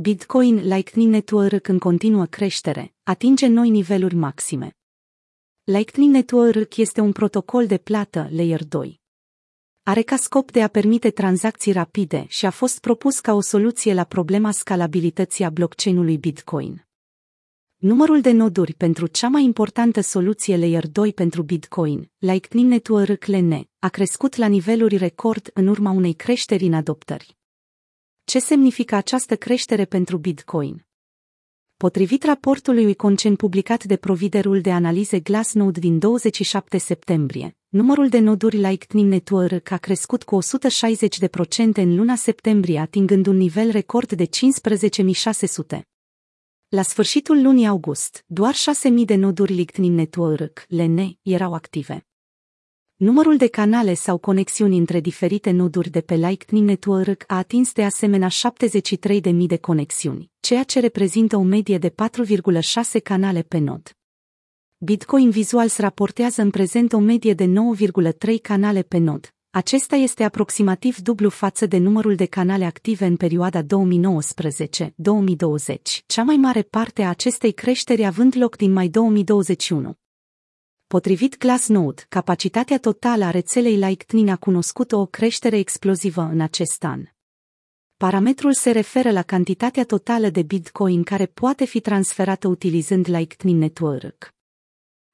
Bitcoin Lightning Network în continuă creștere, atinge noi niveluri maxime. Lightning Network este un protocol de plată Layer 2. Are ca scop de a permite tranzacții rapide și a fost propus ca o soluție la problema scalabilității a blockchain-ului Bitcoin. Numărul de noduri pentru cea mai importantă soluție Layer 2 pentru Bitcoin, Lightning Network LN, a crescut la niveluri record în urma unei creșteri în adoptări. Ce semnifică această creștere pentru Bitcoin? Potrivit raportului Concen publicat de providerul de analize Glassnode din 27 septembrie, numărul de noduri Lightning Network a crescut cu 160% în luna septembrie, atingând un nivel record de 15.600. La sfârșitul lunii august, doar 6.000 de noduri Lightning Network, LN, erau active. Numărul de canale sau conexiuni între diferite noduri de pe Lightning Network a atins de asemenea 73.000 de conexiuni, ceea ce reprezintă o medie de 4,6 canale pe nod. Bitcoin Visuals raportează în prezent o medie de 9,3 canale pe nod. Acesta este aproximativ dublu față de numărul de canale active în perioada 2019-2020, cea mai mare parte a acestei creșteri având loc din mai 2021. Potrivit Glassnode, capacitatea totală a rețelei Lightning a cunoscut o creștere explozivă în acest an. Parametrul se referă la cantitatea totală de Bitcoin care poate fi transferată utilizând Lightning Network.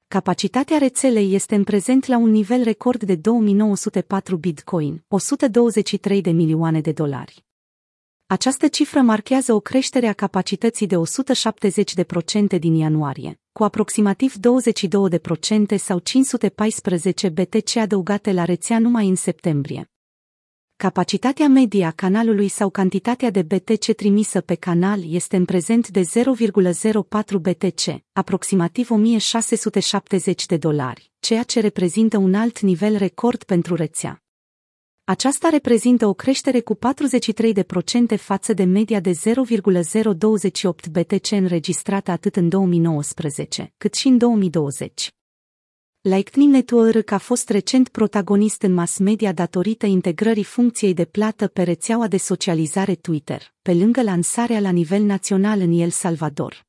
Capacitatea rețelei este în prezent la un nivel record de 2904 Bitcoin, 123 de milioane de dolari. Această cifră marchează o creștere a capacității de 170% din ianuarie, cu aproximativ 22% sau 514 BTC adăugate la rețea numai în septembrie. Capacitatea medie a canalului sau cantitatea de BTC trimisă pe canal este în prezent de 0,04 BTC, aproximativ 1670 de dolari, ceea ce reprezintă un alt nivel record pentru rețea. Aceasta reprezintă o creștere cu 43% față de media de 0,028 BTC înregistrată atât în 2019, cât și în 2020. Lightning Network a fost recent protagonist în mass media datorită integrării funcției de plată pe rețeaua de socializare Twitter, pe lângă lansarea la nivel național în El Salvador.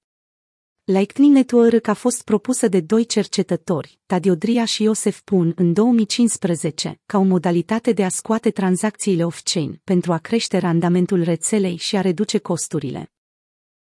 Lightning Network a fost propusă de doi cercetători, Tadiodria și Iosef Pun, în 2015, ca o modalitate de a scoate tranzacțiile off-chain pentru a crește randamentul rețelei și a reduce costurile.